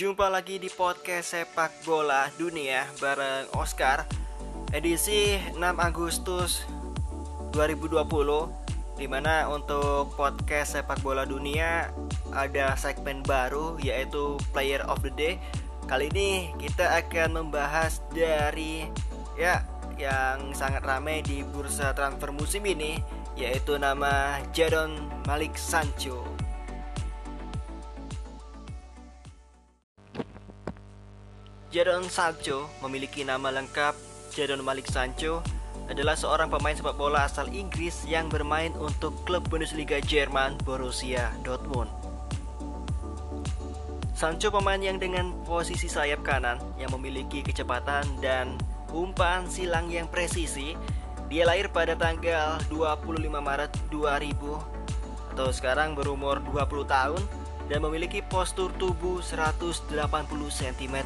Jumpa lagi di podcast sepak bola dunia bareng Oscar. Edisi 6 Agustus 2020 Di mana untuk podcast sepak bola dunia ada segmen baru yaitu Player of the Day. Kali ini kita akan membahas dari ya yang sangat ramai di bursa transfer musim ini yaitu nama Jadon Malik Sancho Jadon Sancho memiliki nama lengkap Jadon Malik Sancho adalah seorang pemain sepak bola asal Inggris yang bermain untuk klub Bundesliga Jerman Borussia Dortmund. Sancho pemain yang dengan posisi sayap kanan yang memiliki kecepatan dan umpan silang yang presisi. Dia lahir pada tanggal 25 Maret 2000 atau sekarang berumur 20 tahun dan memiliki postur tubuh 180 cm.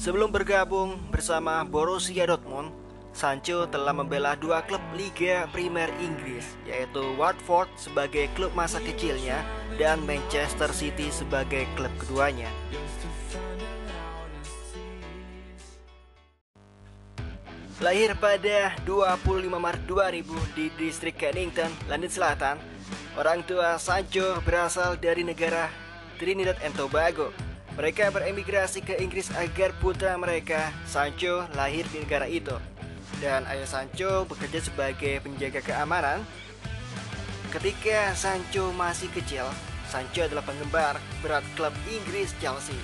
Sebelum bergabung bersama Borussia Dortmund, Sancho telah membela dua klub Liga Primer Inggris, yaitu Watford sebagai klub masa kecilnya dan Manchester City sebagai klub keduanya. Lahir pada 25 Maret 2000 di distrik Kennington, London Selatan, orang tua Sancho berasal dari negara Trinidad and Tobago mereka beremigrasi ke Inggris agar putra mereka, Sancho, lahir di negara itu. Dan ayah Sancho bekerja sebagai penjaga keamanan. Ketika Sancho masih kecil, Sancho adalah penggemar berat klub Inggris Chelsea.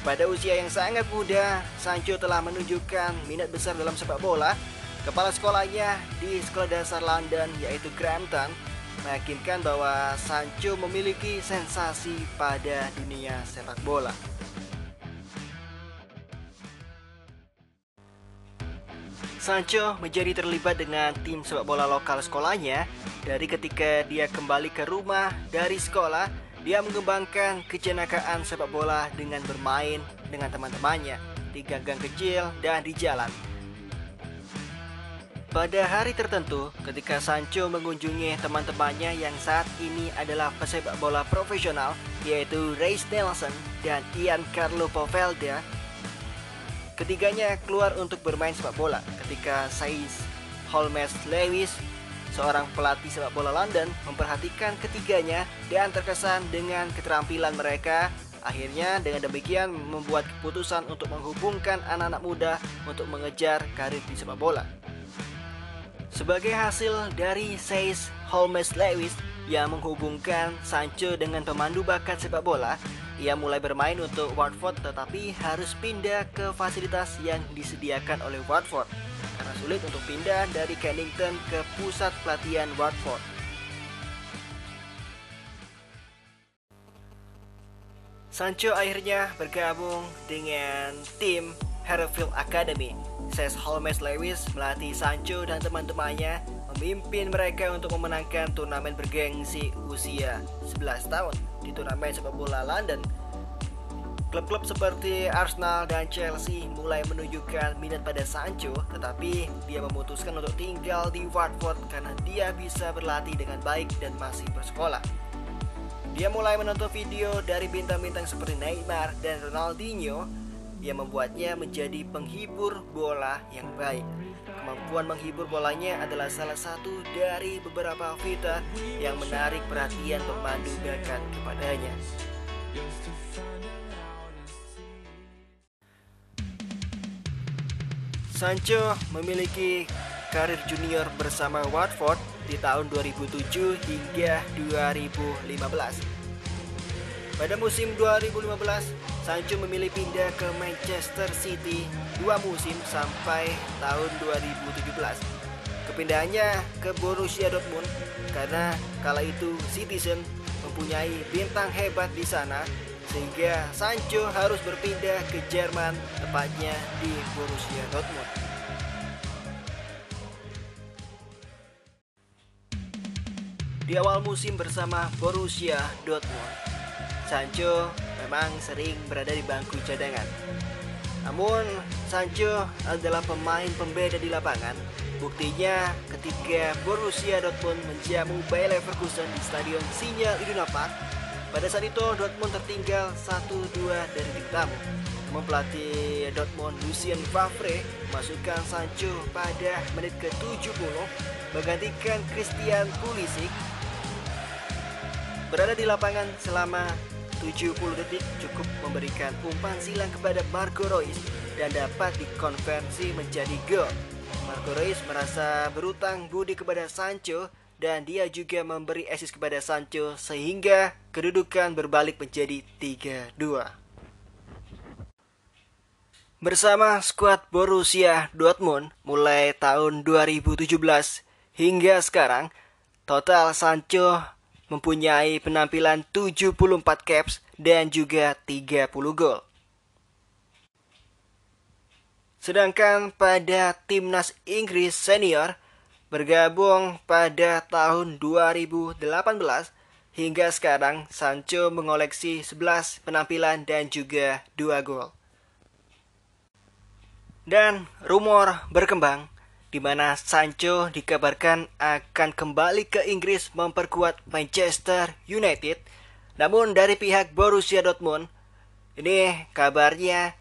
Pada usia yang sangat muda, Sancho telah menunjukkan minat besar dalam sepak bola. Kepala sekolahnya di sekolah dasar London yaitu Crampton meyakinkan bahwa Sancho memiliki sensasi pada dunia sepak bola. Sancho menjadi terlibat dengan tim sepak bola lokal sekolahnya dari ketika dia kembali ke rumah dari sekolah dia mengembangkan kejenakaan sepak bola dengan bermain dengan teman-temannya di gang-gang kecil dan di jalan. Pada hari tertentu, ketika Sancho mengunjungi teman-temannya yang saat ini adalah pesepak bola profesional, yaitu Ray Nelson dan Ian Carlo Povelda, Ketiganya keluar untuk bermain sepak bola ketika Saiz Holmes Lewis, seorang pelatih sepak bola London, memperhatikan ketiganya dan terkesan dengan keterampilan mereka. Akhirnya dengan demikian membuat keputusan untuk menghubungkan anak-anak muda untuk mengejar karir di sepak bola. Sebagai hasil dari Saiz Holmes Lewis yang menghubungkan Sancho dengan pemandu bakat sepak bola, ia mulai bermain untuk Watford tetapi harus pindah ke fasilitas yang disediakan oleh Watford karena sulit untuk pindah dari Kennington ke pusat pelatihan Watford. Sancho akhirnya bergabung dengan tim Herfield Academy. Ses Holmes Lewis melatih Sancho dan teman-temannya memimpin mereka untuk memenangkan turnamen bergengsi usia 11 tahun di turnamen sepak bola London. Klub-klub seperti Arsenal dan Chelsea mulai menunjukkan minat pada Sancho, tetapi dia memutuskan untuk tinggal di Watford karena dia bisa berlatih dengan baik dan masih bersekolah. Dia mulai menonton video dari bintang-bintang seperti Neymar dan Ronaldinho yang membuatnya menjadi penghibur bola yang baik. Kemampuan menghibur bolanya adalah salah satu dari beberapa fitur yang menarik perhatian pemandu bakat kepadanya. Sancho memiliki karir junior bersama Watford di tahun 2007 hingga 2015. Pada musim 2015, Sancho memilih pindah ke Manchester City dua musim sampai tahun 2017. Kepindahannya ke Borussia Dortmund karena kala itu Citizen mempunyai bintang hebat di sana sehingga Sancho harus berpindah ke Jerman tepatnya di Borussia Dortmund. Di awal musim bersama Borussia Dortmund, Sancho memang sering berada di bangku cadangan. Namun, Sancho adalah pemain pembeda di lapangan. Buktinya ketika Borussia Dortmund menjamu Bayer Leverkusen di Stadion Sinyal Iduna Park, Pada saat itu Dortmund tertinggal 1-2 dari tim tamu. Namun pelatih Dortmund Lucien Favre masukkan Sancho pada menit ke-70 menggantikan Christian Pulisic. Berada di lapangan selama 70 detik cukup memberikan umpan silang kepada Marco Reus dan dapat dikonversi menjadi gol. Marco Reus merasa berutang budi kepada Sancho dan dia juga memberi assist kepada Sancho sehingga kedudukan berbalik menjadi 3-2. Bersama skuad Borussia Dortmund mulai tahun 2017 hingga sekarang, total Sancho mempunyai penampilan 74 caps dan juga 30 gol. Sedangkan pada timnas Inggris senior, Bergabung pada tahun 2018 hingga sekarang Sancho mengoleksi 11 penampilan dan juga 2 gol. Dan rumor berkembang di mana Sancho dikabarkan akan kembali ke Inggris memperkuat Manchester United. Namun dari pihak Borussia Dortmund ini kabarnya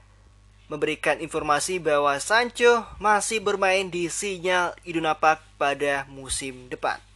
memberikan informasi bahwa Sancho masih bermain di sinyal Iduna Park pada musim depan.